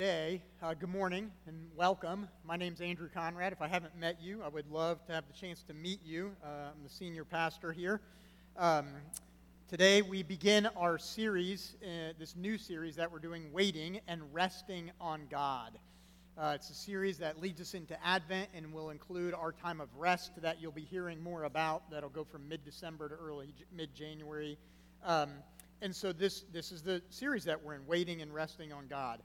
Today, uh, good morning and welcome. My name is Andrew Conrad. If I haven't met you, I would love to have the chance to meet you. Uh, I'm the senior pastor here. Um, today, we begin our series, uh, this new series that we're doing, Waiting and Resting on God. Uh, it's a series that leads us into Advent and will include our time of rest that you'll be hearing more about. That'll go from mid December to early mid January. Um, and so, this, this is the series that we're in, Waiting and Resting on God.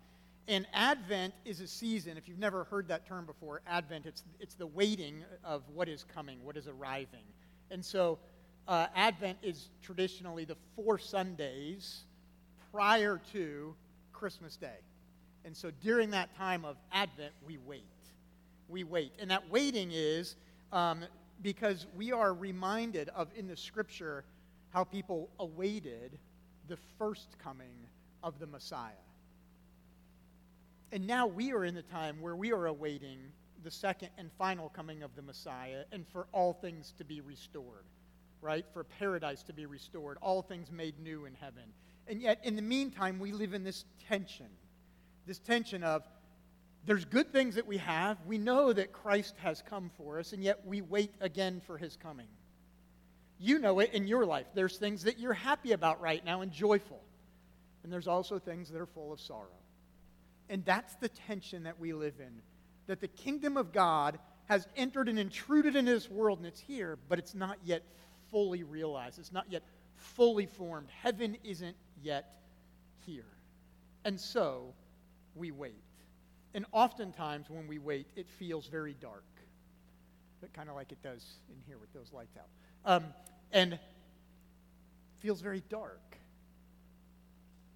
And Advent is a season, if you've never heard that term before, Advent, it's, it's the waiting of what is coming, what is arriving. And so uh, Advent is traditionally the four Sundays prior to Christmas Day. And so during that time of Advent, we wait. We wait. And that waiting is um, because we are reminded of in the scripture how people awaited the first coming of the Messiah. And now we are in the time where we are awaiting the second and final coming of the Messiah and for all things to be restored, right? For paradise to be restored, all things made new in heaven. And yet, in the meantime, we live in this tension this tension of there's good things that we have. We know that Christ has come for us, and yet we wait again for his coming. You know it in your life. There's things that you're happy about right now and joyful, and there's also things that are full of sorrow. And that's the tension that we live in. That the kingdom of God has entered and intruded in this world, and it's here, but it's not yet fully realized. It's not yet fully formed. Heaven isn't yet here. And so we wait. And oftentimes when we wait, it feels very dark. But kind of like it does in here with those lights out. Um, and feels very dark.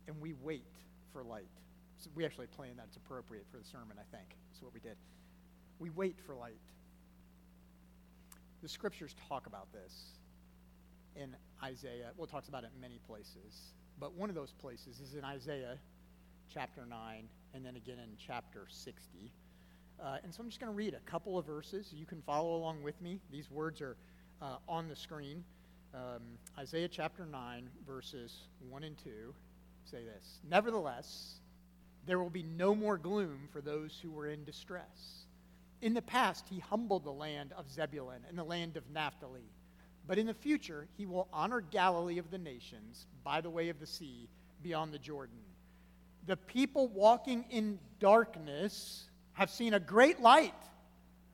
And we wait for light. So we actually plan that it's appropriate for the sermon, I think. That's what we did. We wait for light. The scriptures talk about this in Isaiah. Well, it talks about it in many places. But one of those places is in Isaiah chapter 9 and then again in chapter 60. Uh, and so I'm just going to read a couple of verses. You can follow along with me. These words are uh, on the screen. Um, Isaiah chapter 9, verses 1 and 2 say this Nevertheless, there will be no more gloom for those who were in distress. In the past, he humbled the land of Zebulun and the land of Naphtali. But in the future, he will honor Galilee of the nations by the way of the sea beyond the Jordan. The people walking in darkness have seen a great light.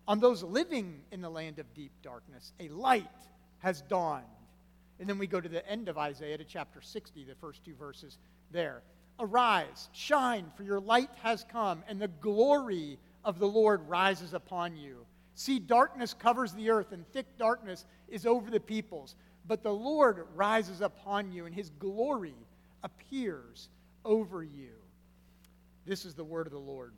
On those living in the land of deep darkness, a light has dawned. And then we go to the end of Isaiah to chapter 60, the first two verses there. Arise, shine, for your light has come, and the glory of the Lord rises upon you. See, darkness covers the earth, and thick darkness is over the peoples. But the Lord rises upon you, and his glory appears over you. This is the word of the Lord.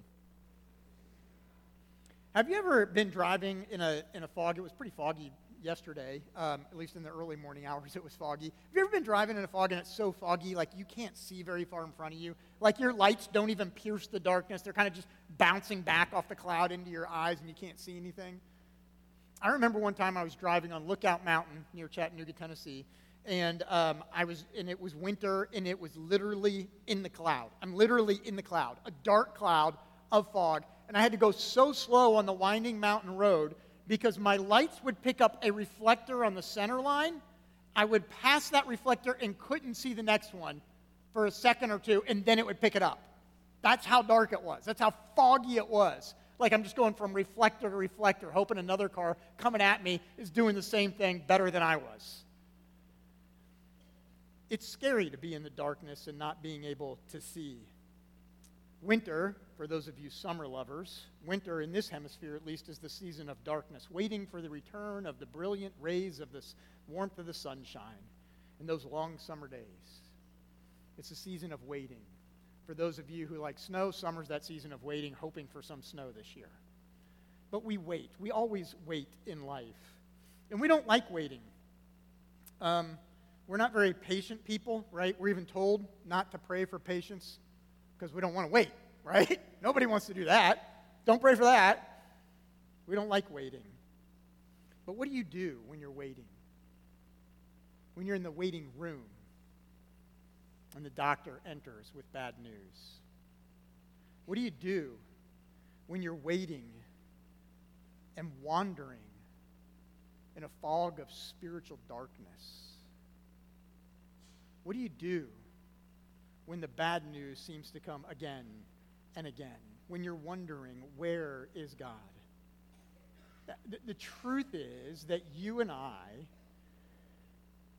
Have you ever been driving in a, in a fog? It was pretty foggy yesterday, um, at least in the early morning hours, it was foggy. Have you ever been driving in a fog and it's so foggy, like you can't see very far in front of you? Like your lights don't even pierce the darkness, they're kind of just bouncing back off the cloud into your eyes and you can't see anything? I remember one time I was driving on Lookout Mountain near Chattanooga, Tennessee, and um, I was, and it was winter, and it was literally in the cloud. I'm literally in the cloud, a dark cloud of fog, and I had to go so slow on the winding mountain road because my lights would pick up a reflector on the center line. I would pass that reflector and couldn't see the next one for a second or two, and then it would pick it up. That's how dark it was. That's how foggy it was. Like I'm just going from reflector to reflector, hoping another car coming at me is doing the same thing better than I was. It's scary to be in the darkness and not being able to see. Winter, for those of you summer lovers, winter in this hemisphere at least is the season of darkness, waiting for the return of the brilliant rays of the warmth of the sunshine in those long summer days. It's a season of waiting. For those of you who like snow, summer's that season of waiting, hoping for some snow this year. But we wait. We always wait in life. And we don't like waiting. Um, we're not very patient people, right? We're even told not to pray for patience because we don't want to wait, right? Nobody wants to do that. Don't pray for that. We don't like waiting. But what do you do when you're waiting? When you're in the waiting room and the doctor enters with bad news? What do you do when you're waiting and wandering in a fog of spiritual darkness? What do you do when the bad news seems to come again and again? When you're wondering, where is God? The, the truth is that you and I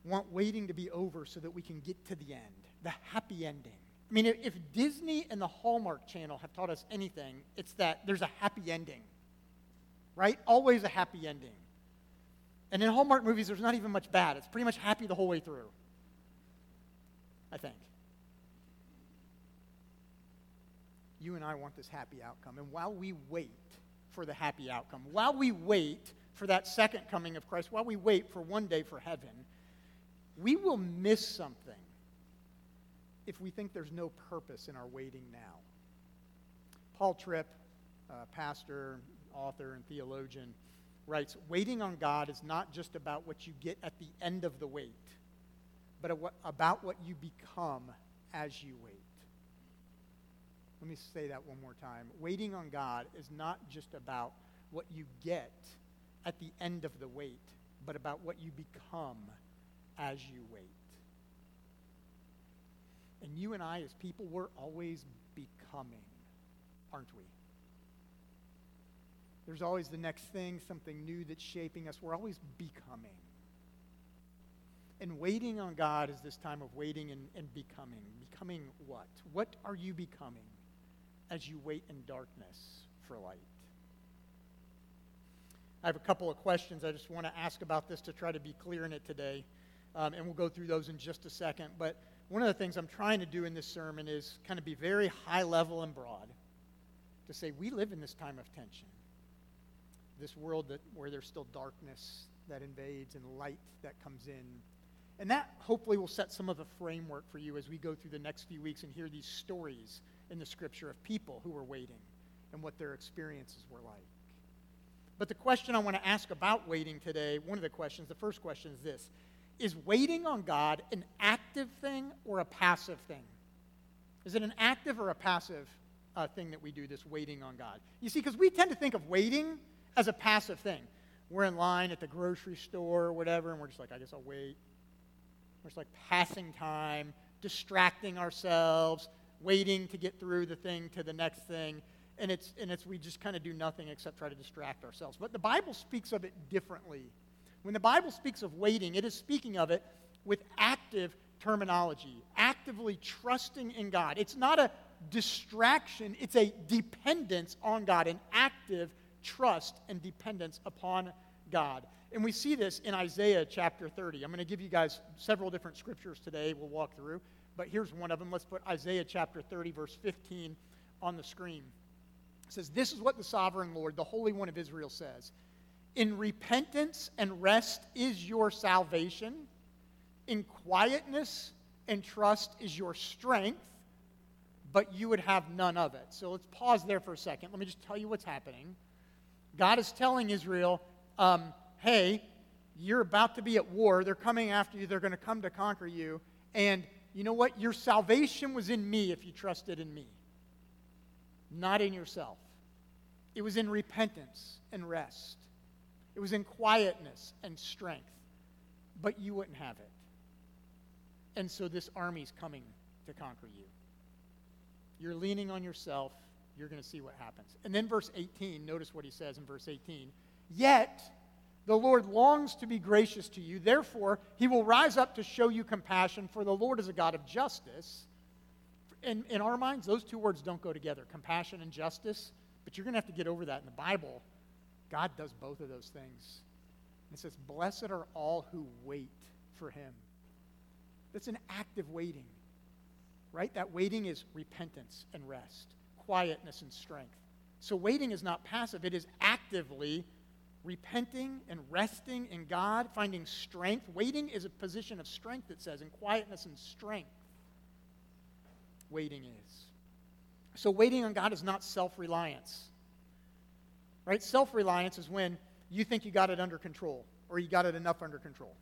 want waiting to be over so that we can get to the end, the happy ending. I mean, if Disney and the Hallmark Channel have taught us anything, it's that there's a happy ending, right? Always a happy ending. And in Hallmark movies, there's not even much bad. It's pretty much happy the whole way through, I think. You and I want this happy outcome. And while we wait for the happy outcome, while we wait for that second coming of Christ, while we wait for one day for heaven, we will miss something if we think there's no purpose in our waiting now. Paul Tripp, uh, pastor, author, and theologian, writes Waiting on God is not just about what you get at the end of the wait, but about what you become as you wait. Me say that one more time. Waiting on God is not just about what you get at the end of the wait, but about what you become as you wait. And you and I, as people, we're always becoming, aren't we? There's always the next thing, something new that's shaping us. We're always becoming. And waiting on God is this time of waiting and, and becoming. Becoming what? What are you becoming as you wait in darkness for light? I have a couple of questions I just want to ask about this to try to be clear in it today. Um, and we'll go through those in just a second. But one of the things I'm trying to do in this sermon is kind of be very high level and broad to say we live in this time of tension. This world that, where there's still darkness that invades and light that comes in. And that hopefully will set some of the framework for you as we go through the next few weeks and hear these stories in the scripture of people who were waiting and what their experiences were like. But the question I want to ask about waiting today, one of the questions, the first question is this is waiting on God an active thing or a passive thing? Is it an active or a passive uh, thing that we do, this waiting on God? You see, because we tend to think of waiting as a passive thing. We're in line at the grocery store or whatever, and we're just like, I guess I'll wait. We're just like passing time, distracting ourselves, waiting to get through the thing to the next thing. And it's, and it's we just kind of do nothing except try to distract ourselves. But the Bible speaks of it differently when the Bible speaks of waiting, it is speaking of it with active terminology, actively trusting in God. It's not a distraction, it's a dependence on God, an active trust and dependence upon God. And we see this in Isaiah chapter 30. I'm going to give you guys several different scriptures today we'll walk through, but here's one of them. Let's put Isaiah chapter 30, verse 15 on the screen. It says, This is what the sovereign Lord, the Holy One of Israel, says. In repentance and rest is your salvation. In quietness and trust is your strength, but you would have none of it. So let's pause there for a second. Let me just tell you what's happening. God is telling Israel, um, hey, you're about to be at war. They're coming after you. They're going to come to conquer you. And you know what? Your salvation was in me if you trusted in me, not in yourself. It was in repentance and rest. It was in quietness and strength, but you wouldn't have it. And so this army's coming to conquer you. You're leaning on yourself. You're going to see what happens. And then verse 18, notice what he says in verse 18. Yet the Lord longs to be gracious to you. Therefore, he will rise up to show you compassion, for the Lord is a God of justice. In, in our minds, those two words don't go together compassion and justice. But you're going to have to get over that in the Bible God does both of those things. It says, Blessed are all who wait for him. That's an active waiting, right? That waiting is repentance and rest, quietness and strength. So waiting is not passive, it is actively repenting and resting in God, finding strength. Waiting is a position of strength, it says, in quietness and strength. Waiting is. So waiting on God is not self reliance. Right? Self reliance is when you think you got it under control or you got it enough under control.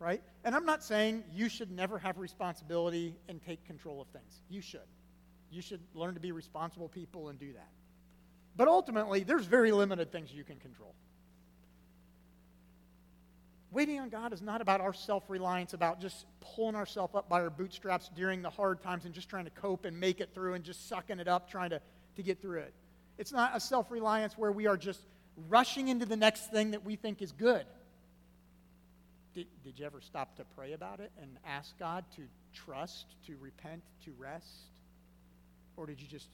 Right? And I'm not saying you should never have responsibility and take control of things. You should. you should learn to be responsible people and do that. But ultimately, there's very limited things you can control. Waiting on God is not about our self reliance, about just pulling ourselves up by our bootstraps during the hard times and just trying to cope and make it through and just sucking it up, trying to, to get through it. It's not a self reliance where we are just rushing into the next thing that we think is good. Did, did you ever stop to pray about it and ask God to trust, to repent, to rest? Or did you just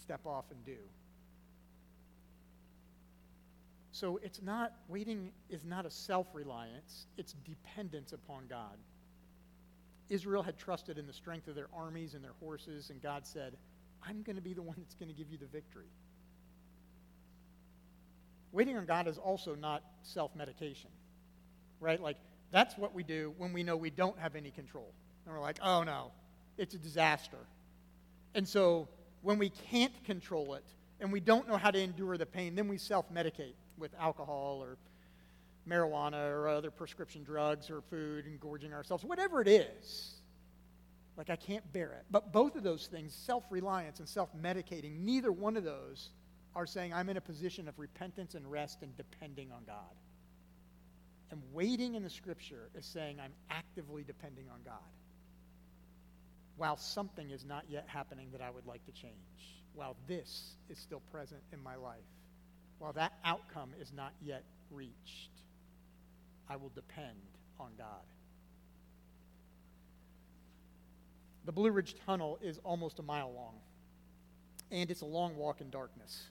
step off and do? So it's not, waiting is not a self reliance, it's dependence upon God. Israel had trusted in the strength of their armies and their horses, and God said, I'm going to be the one that's going to give you the victory. Waiting on God is also not self medication, right? Like, that's what we do when we know we don't have any control. And we're like, oh no, it's a disaster. And so when we can't control it and we don't know how to endure the pain, then we self medicate with alcohol or marijuana or other prescription drugs or food and gorging ourselves, whatever it is. Like, I can't bear it. But both of those things, self reliance and self medicating, neither one of those are saying I'm in a position of repentance and rest and depending on God. And waiting in the scripture is saying I'm actively depending on God. While something is not yet happening that I would like to change, while this is still present in my life, while that outcome is not yet reached, I will depend on God. The Blue Ridge Tunnel is almost a mile long, and it's a long walk in darkness.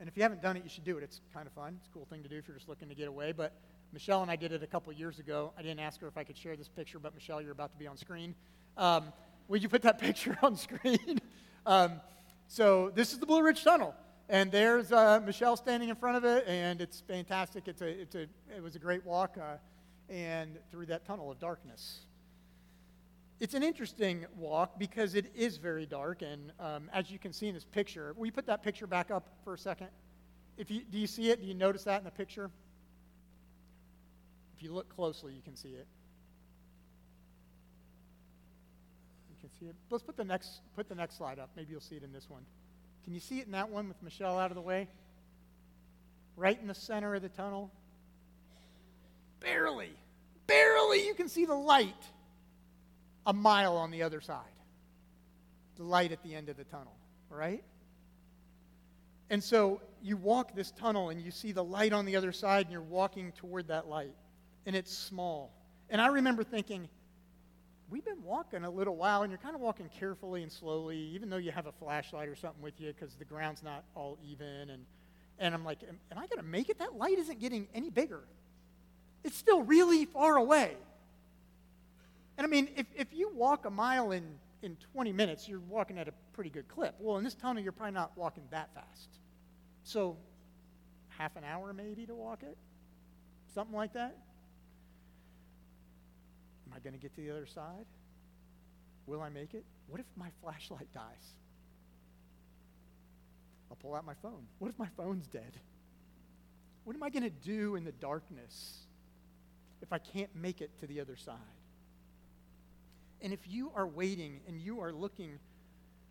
And if you haven't done it, you should do it. It's kind of fun. It's a cool thing to do if you're just looking to get away. But Michelle and I did it a couple years ago. I didn't ask her if I could share this picture, but Michelle, you're about to be on screen. Um, would you put that picture on screen? um, so this is the Blue Ridge Tunnel, and there's uh, Michelle standing in front of it, and it's fantastic. It's a, it's a, it was a great walk, uh, and through that tunnel of darkness. It's an interesting walk because it is very dark, and um, as you can see in this picture, you put that picture back up for a second? If you, do you see it? Do you notice that in the picture? If you look closely, you can see it. You can see it. Let's put the next put the next slide up. Maybe you'll see it in this one. Can you see it in that one with Michelle out of the way? Right in the center of the tunnel? Barely. Barely you can see the light a mile on the other side. The light at the end of the tunnel, right? And so you walk this tunnel and you see the light on the other side and you're walking toward that light and it's small. And I remember thinking, we've been walking a little while, and you're kind of walking carefully and slowly, even though you have a flashlight or something with you because the ground's not all even. And, and I'm like, am, am I going to make it? That light isn't getting any bigger. It's still really far away. And I mean, if, if you walk a mile in, in 20 minutes, you're walking at a pretty good clip. Well, in this tunnel, you're probably not walking that fast. So, half an hour maybe to walk it? Something like that? Am I going to get to the other side? Will I make it? What if my flashlight dies? I'll pull out my phone. What if my phone's dead? What am I going to do in the darkness if I can't make it to the other side? And if you are waiting and you are looking,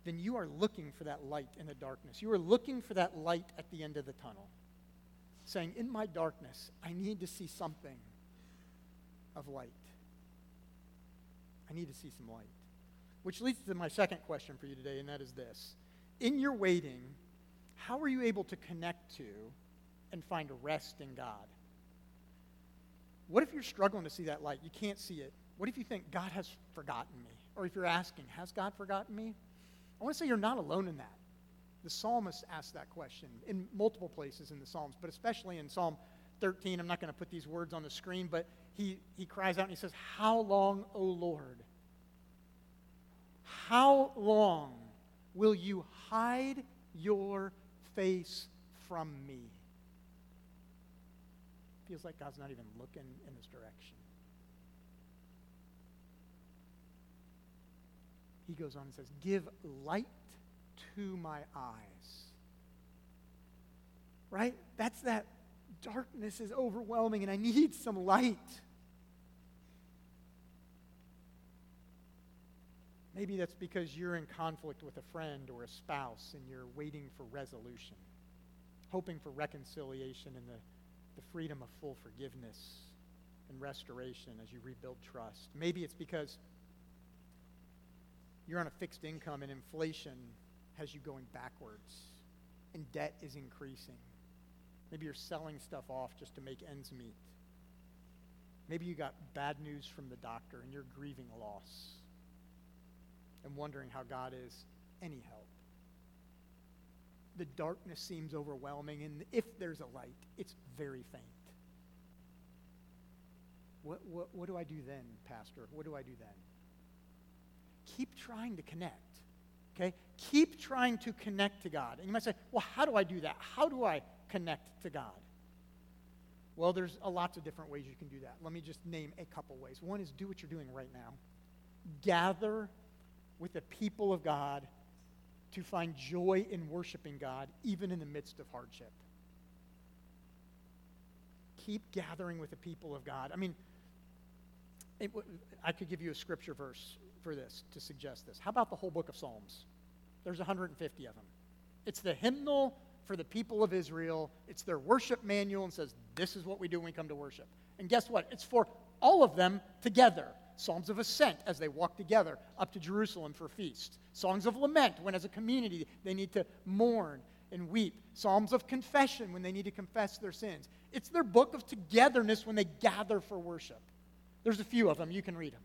then you are looking for that light in the darkness. You are looking for that light at the end of the tunnel, saying, In my darkness, I need to see something of light. I need to see some light. Which leads to my second question for you today, and that is this. In your waiting, how are you able to connect to and find rest in God? What if you're struggling to see that light? You can't see it. What if you think, God has forgotten me? Or if you're asking, has God forgotten me? I want to say you're not alone in that. The psalmist asked that question in multiple places in the Psalms, but especially in Psalm 13. I'm not going to put these words on the screen, but he, he cries out and he says, How long, O Lord? How long will you hide your face from me? Feels like God's not even looking in this direction. He goes on and says, Give light to my eyes. Right? That's that darkness is overwhelming and I need some light. Maybe that's because you're in conflict with a friend or a spouse and you're waiting for resolution, hoping for reconciliation and the, the freedom of full forgiveness and restoration as you rebuild trust. Maybe it's because you're on a fixed income and inflation has you going backwards and debt is increasing. Maybe you're selling stuff off just to make ends meet. Maybe you got bad news from the doctor and you're grieving loss and wondering how God is any help. The darkness seems overwhelming, and if there's a light, it's very faint. What, what, what do I do then, Pastor? What do I do then? Keep trying to connect. Okay? Keep trying to connect to God. And you might say, well, how do I do that? How do I connect to God? Well, there's a lots of different ways you can do that. Let me just name a couple ways. One is do what you're doing right now. Gather with the people of God to find joy in worshiping God, even in the midst of hardship. Keep gathering with the people of God. I mean, it, I could give you a scripture verse for this to suggest this. How about the whole book of Psalms? There's 150 of them. It's the hymnal for the people of Israel. It's their worship manual and says, this is what we do when we come to worship. And guess what? It's for all of them together. Psalms of ascent as they walk together up to Jerusalem for feast. Songs of lament when, as a community, they need to mourn and weep. Psalms of confession when they need to confess their sins. It's their book of togetherness when they gather for worship. There's a few of them. You can read them.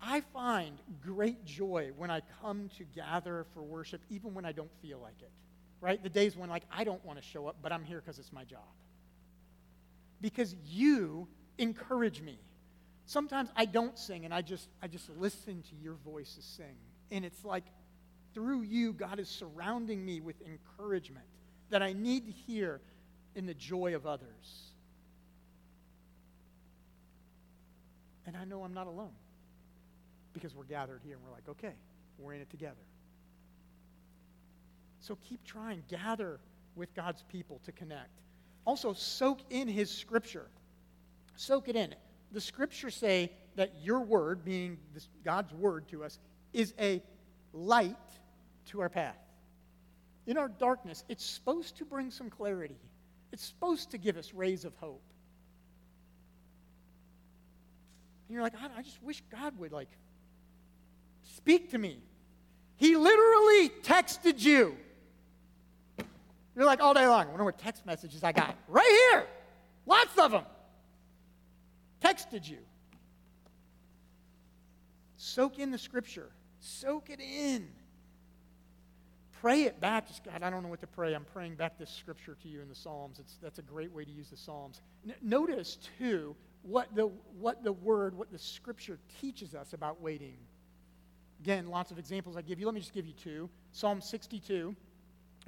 I find great joy when I come to gather for worship, even when I don't feel like it. Right? The days when, like, I don't want to show up, but I'm here because it's my job. Because you encourage me. Sometimes I don't sing and I just, I just listen to your voices sing. And it's like through you, God is surrounding me with encouragement that I need to hear in the joy of others. And I know I'm not alone because we're gathered here and we're like, okay, we're in it together. So keep trying, gather with God's people to connect. Also, soak in His scripture. Soak it in. The scriptures say that your word, being this, God's word to us, is a light to our path. In our darkness, it's supposed to bring some clarity. It's supposed to give us rays of hope. And you're like, I, I just wish God would like speak to me. He literally texted you. You're like all day long. I wonder what text messages I got. Right here. Lots of them texted you. Soak in the scripture, soak it in. Pray it back. Just, God, I don't know what to pray. I'm praying back this scripture to you in the Psalms. It's, that's a great way to use the Psalms. N- notice, too, what the, what the word, what the scripture teaches us about waiting. Again, lots of examples I give you. Let me just give you two. Psalm 62,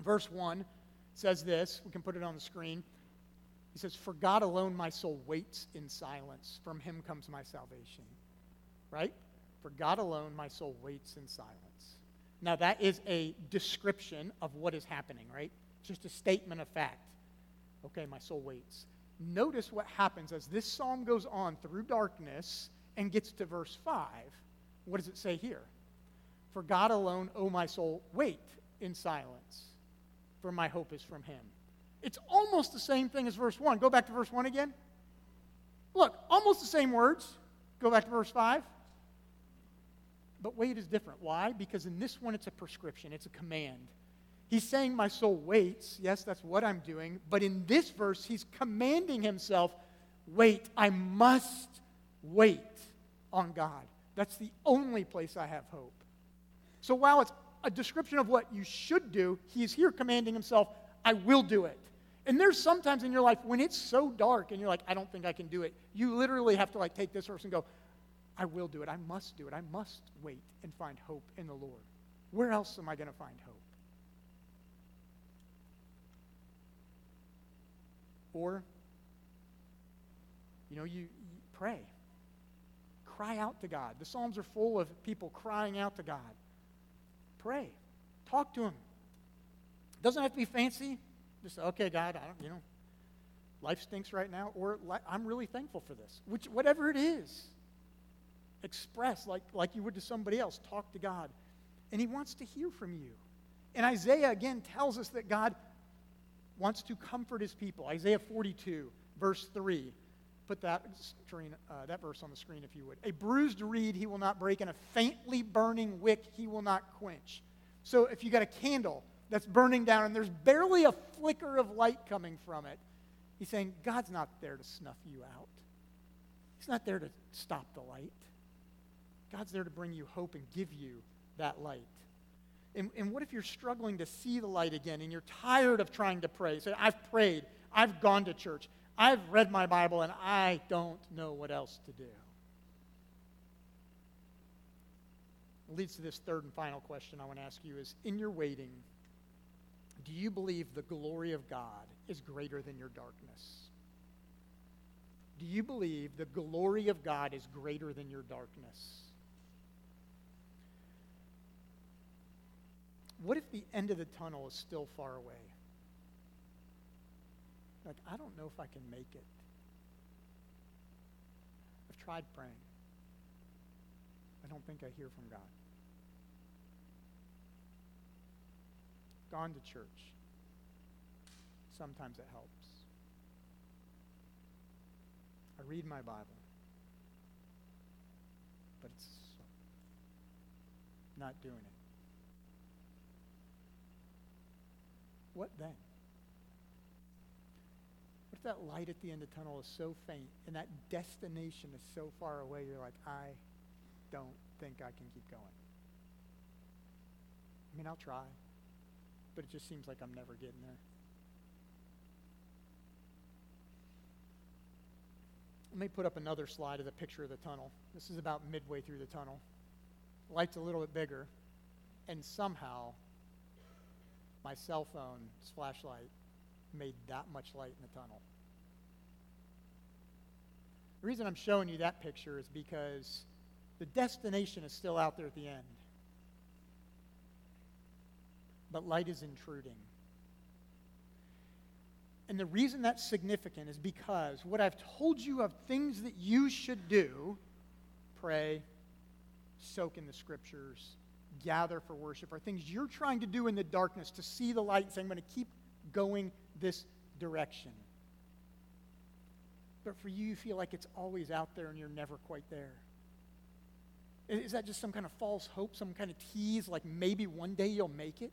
verse 1 says this. We can put it on the screen. He says, For God alone my soul waits in silence. From him comes my salvation. Right? For God alone my soul waits in silence. Now, that is a description of what is happening, right? Just a statement of fact. Okay, my soul waits. Notice what happens as this psalm goes on through darkness and gets to verse 5. What does it say here? For God alone, O my soul, wait in silence, for my hope is from him. It's almost the same thing as verse 1. Go back to verse 1 again. Look, almost the same words. Go back to verse 5. But wait is different. Why? Because in this one, it's a prescription, it's a command. He's saying, My soul waits. Yes, that's what I'm doing. But in this verse, he's commanding himself, Wait, I must wait on God. That's the only place I have hope. So while it's a description of what you should do, he's here commanding himself, I will do it. And there's sometimes in your life when it's so dark and you're like, I don't think I can do it. You literally have to like take this verse and go, I will do it. I must do it. I must wait and find hope in the Lord. Where else am I going to find hope? Or, you know, you, you pray. Cry out to God. The Psalms are full of people crying out to God. Pray. Talk to Him. It doesn't have to be fancy. Just say, okay, God, I don't, you know, life stinks right now, or I'm really thankful for this. Which, whatever it is, express like, like you would to somebody else. Talk to God. And He wants to hear from you. And Isaiah, again, tells us that God wants to comfort His people. Isaiah 42, verse 3. Put that, screen, uh, that verse on the screen if you would. A bruised reed he will not break, and a faintly burning wick he will not quench. So if you got a candle that's burning down and there's barely a flicker of light coming from it, he's saying, God's not there to snuff you out. He's not there to stop the light. God's there to bring you hope and give you that light. And, and what if you're struggling to see the light again and you're tired of trying to pray? Say, I've prayed, I've gone to church, I've read my Bible, and I don't know what else to do. It leads to this third and final question I want to ask you is in your waiting, do you believe the glory of God is greater than your darkness? Do you believe the glory of God is greater than your darkness? What if the end of the tunnel is still far away? Like, I don't know if I can make it. I've tried praying. I don't think I hear from God. Gone to church. Sometimes it helps. I read my Bible, but it's not doing it. What then? If that light at the end of the tunnel is so faint and that destination is so far away, you're like, I don't think I can keep going? I mean, I'll try, but it just seems like I'm never getting there. Let me put up another slide of the picture of the tunnel. This is about midway through the tunnel. Light's a little bit bigger, and somehow my cell phone's flashlight made that much light in the tunnel. The reason I'm showing you that picture is because the destination is still out there at the end. But light is intruding. And the reason that's significant is because what I've told you of things that you should do pray, soak in the scriptures, gather for worship are things you're trying to do in the darkness to see the light and say, I'm going to keep going this direction. But for you, you feel like it's always out there and you're never quite there. Is that just some kind of false hope, some kind of tease, like maybe one day you'll make it?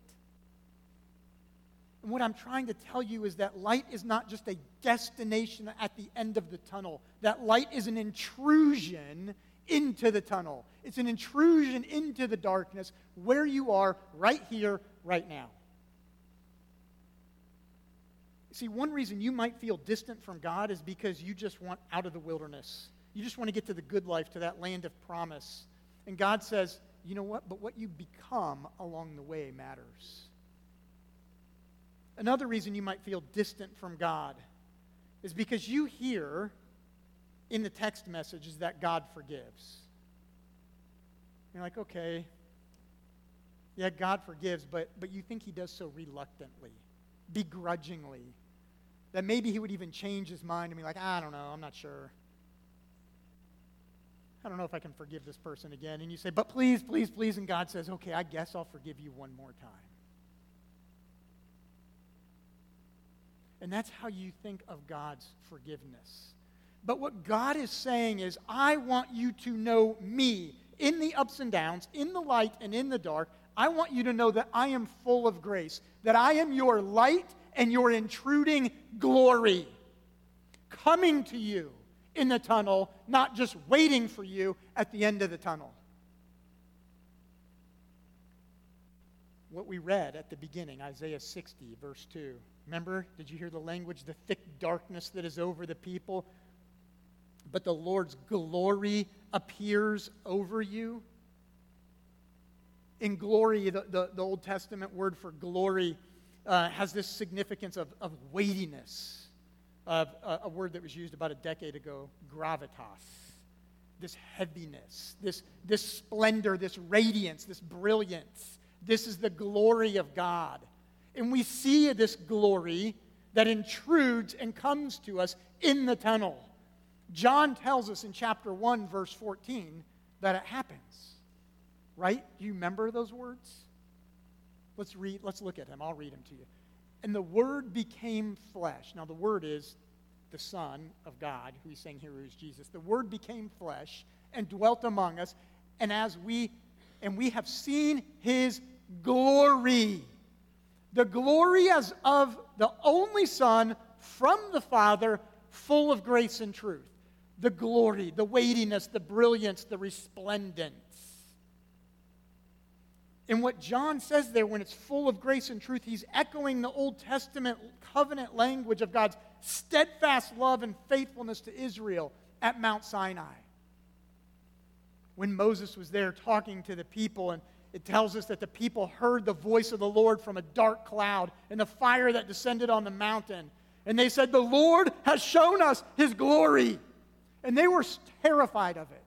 And what I'm trying to tell you is that light is not just a destination at the end of the tunnel. That light is an intrusion into the tunnel. It's an intrusion into the darkness where you are right here, right now. See, one reason you might feel distant from God is because you just want out of the wilderness. You just want to get to the good life, to that land of promise. And God says, you know what? But what you become along the way matters. Another reason you might feel distant from God is because you hear in the text messages that God forgives. You're like, okay, yeah, God forgives, but, but you think he does so reluctantly, begrudgingly, that maybe he would even change his mind and be like, I don't know, I'm not sure. I don't know if I can forgive this person again. And you say, but please, please, please. And God says, okay, I guess I'll forgive you one more time. And that's how you think of God's forgiveness. But what God is saying is, I want you to know me in the ups and downs, in the light and in the dark. I want you to know that I am full of grace, that I am your light and your intruding glory coming to you in the tunnel, not just waiting for you at the end of the tunnel. What we read at the beginning, Isaiah 60, verse 2. Remember, did you hear the language? The thick darkness that is over the people but the Lord's glory appears over you. In glory, the, the, the Old Testament word for glory uh, has this significance of, of weightiness, of uh, a word that was used about a decade ago, gravitas. This heaviness, this, this splendor, this radiance, this brilliance. This is the glory of God. And we see this glory that intrudes and comes to us in the tunnel. John tells us in chapter 1, verse 14, that it happens. Right? Do you remember those words? Let's read, let's look at him. I'll read him to you. And the Word became flesh. Now, the Word is the Son of God, who he's saying here is Jesus. The Word became flesh and dwelt among us, and as we and we have seen his glory. The glory as of the only Son from the Father, full of grace and truth. The glory, the weightiness, the brilliance, the resplendence. And what John says there, when it's full of grace and truth, he's echoing the Old Testament covenant language of God's steadfast love and faithfulness to Israel at Mount Sinai. When Moses was there talking to the people, and it tells us that the people heard the voice of the Lord from a dark cloud and the fire that descended on the mountain. And they said, The Lord has shown us his glory. And they were terrified of it.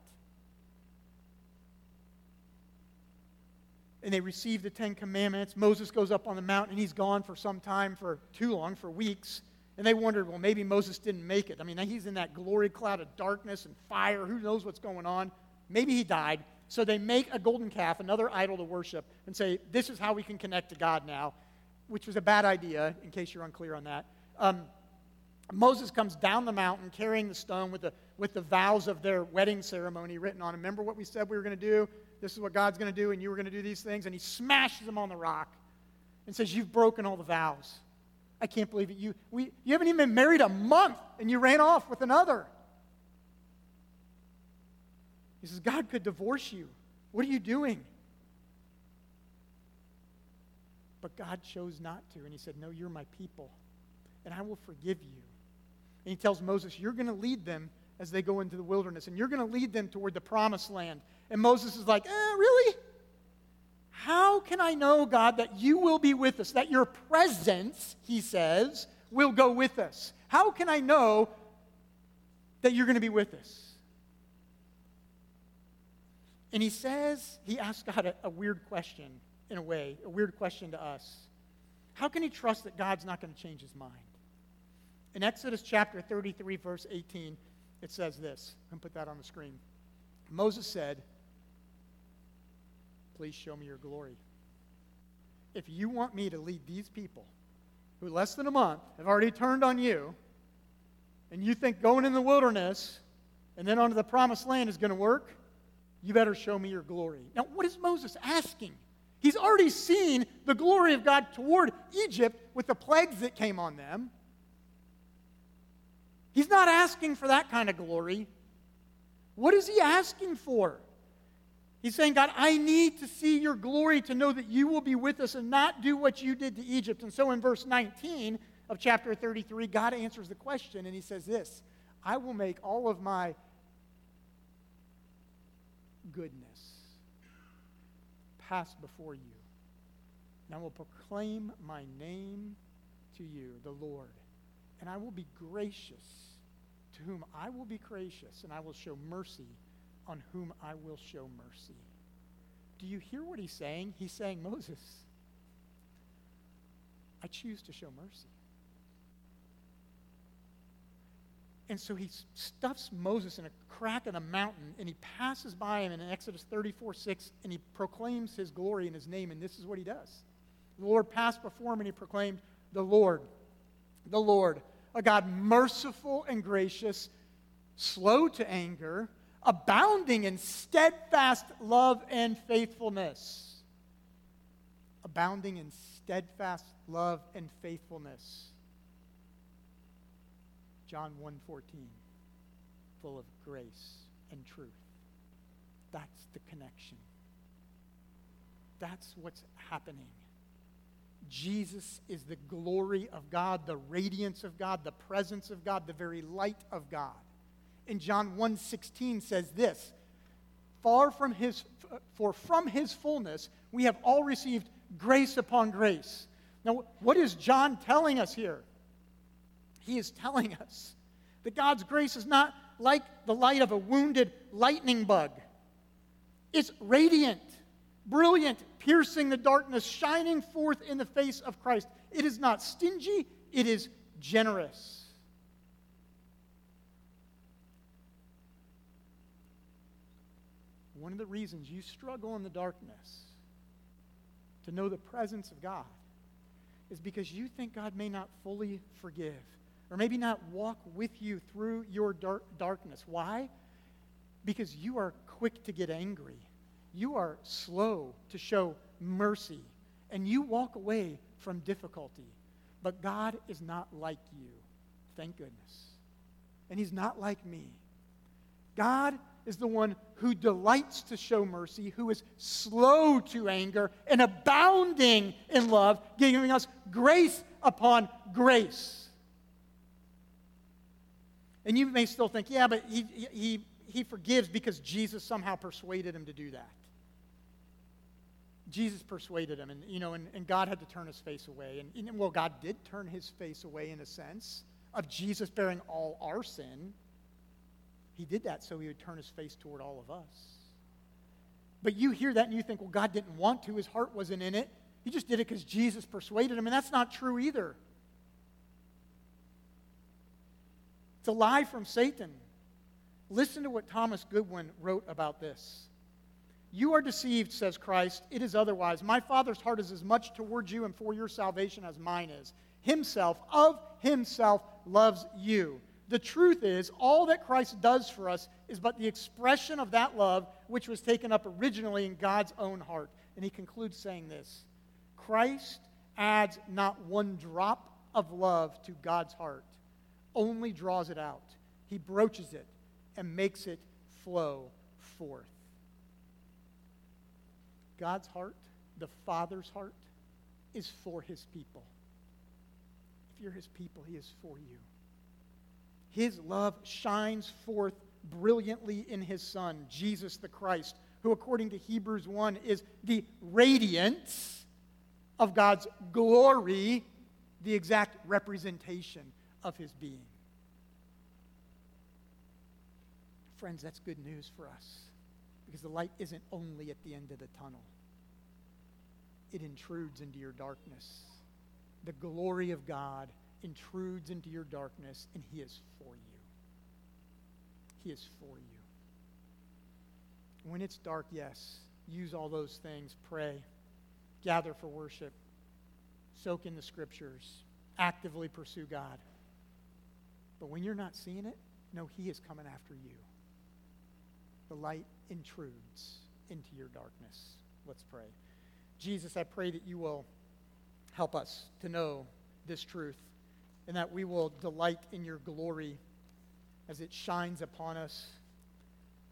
And they receive the Ten Commandments. Moses goes up on the mountain, and he's gone for some time, for too long, for weeks. And they wondered, well, maybe Moses didn't make it. I mean, he's in that glory cloud of darkness and fire. Who knows what's going on? Maybe he died. So they make a golden calf, another idol to worship, and say, this is how we can connect to God now, which was a bad idea, in case you're unclear on that. Um, Moses comes down the mountain carrying the stone with the, with the vows of their wedding ceremony written on it. Remember what we said we were going to do? This is what God's going to do, and you were going to do these things. And he smashes them on the rock and says, You've broken all the vows. I can't believe it. You, we, you haven't even been married a month, and you ran off with another. He says, God could divorce you. What are you doing? But God chose not to. And he said, No, you're my people, and I will forgive you. And he tells Moses, You're going to lead them as they go into the wilderness, and you're going to lead them toward the promised land. And Moses is like, eh, Really? How can I know, God, that you will be with us, that your presence, he says, will go with us? How can I know that you're going to be with us? And he says, he asks God a, a, weird question, in a way, a weird question to us. How can he trust that God's not going to change his mind? In Exodus chapter 33, verse 18, it says this. I'm put that on the screen. Moses said, Please show me your glory. If you want me to lead these people, who less than a month have already turned on you, and you think going in the wilderness and then onto the promised land is going to work, you better show me your glory. Now, what is Moses asking? He's already seen the glory of God toward Egypt with the plagues that came on them. He's not asking for that kind of glory. What is he asking for? He's saying, God, I need to see your glory to know that you will be with us and not do what you did to Egypt. And so in verse 19 of chapter 33, God answers the question and he says this I will make all of my goodness pass before you. And I will proclaim my name to you, the Lord. And I will be gracious to whom I will be gracious, and I will show mercy on whom I will show mercy. Do you hear what he's saying? He's saying, Moses, I choose to show mercy. And so he stuffs Moses in a crack in a mountain, and he passes by him in Exodus 34 6, and he proclaims his glory and his name, and this is what he does. The Lord passed before him, and he proclaimed, The Lord, the Lord, a God merciful and gracious, slow to anger, abounding in steadfast love and faithfulness. Abounding in steadfast love and faithfulness. John 1:14 full of grace and truth. That's the connection. That's what's happening. Jesus is the glory of God, the radiance of God, the presence of God, the very light of God in John 1:16 says this, far from his for from his fullness we have all received grace upon grace. Now, what is John telling us here? He is telling us that God's grace is not like the light of a wounded lightning bug. It's radiant, brilliant, piercing the darkness, shining forth in the face of Christ. It is not stingy, it is generous. one of the reasons you struggle in the darkness to know the presence of God is because you think God may not fully forgive or maybe not walk with you through your dark darkness. Why? Because you are quick to get angry. You are slow to show mercy. And you walk away from difficulty. But God is not like you. Thank goodness. And He's not like me. God is the one who delights to show mercy, who is slow to anger, and abounding in love, giving us grace upon grace. And you may still think, yeah, but he, he, he forgives because Jesus somehow persuaded him to do that. Jesus persuaded him, and, you know, and, and God had to turn his face away. And, and, well, God did turn his face away in a sense of Jesus bearing all our sin. He did that so he would turn his face toward all of us. But you hear that and you think, well, God didn't want to. His heart wasn't in it. He just did it because Jesus persuaded him. And that's not true either. It's a lie from Satan. Listen to what Thomas Goodwin wrote about this. You are deceived, says Christ. It is otherwise. My Father's heart is as much towards you and for your salvation as mine is. Himself, of Himself, loves you. The truth is, all that Christ does for us is but the expression of that love which was taken up originally in God's own heart. And he concludes saying this Christ adds not one drop of love to God's heart, only draws it out. He broaches it and makes it flow forth. God's heart, the Father's heart, is for his people. If you're his people, he is for you. His love shines forth brilliantly in his Son, Jesus the Christ, who, according to Hebrews 1, is the radiance of God's glory, the exact representation of his being. Friends, that's good news for us because the light isn't only at the end of the tunnel, it intrudes into your darkness. The glory of God intrudes into your darkness, and He is for you. He is for you. When it's dark, yes, use all those things. Pray, gather for worship, soak in the scriptures, actively pursue God. But when you're not seeing it, no, He is coming after you. The light intrudes into your darkness. Let's pray. Jesus, I pray that you will help us to know this truth and that we will delight in your glory as it shines upon us.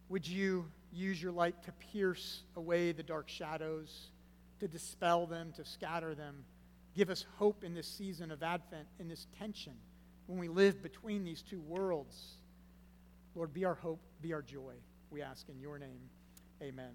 Would you use your light to pierce away the dark shadows, to dispel them, to scatter them? Give us hope in this season of Advent, in this tension, when we live between these two worlds. Lord, be our hope, be our joy. We ask in your name. Amen.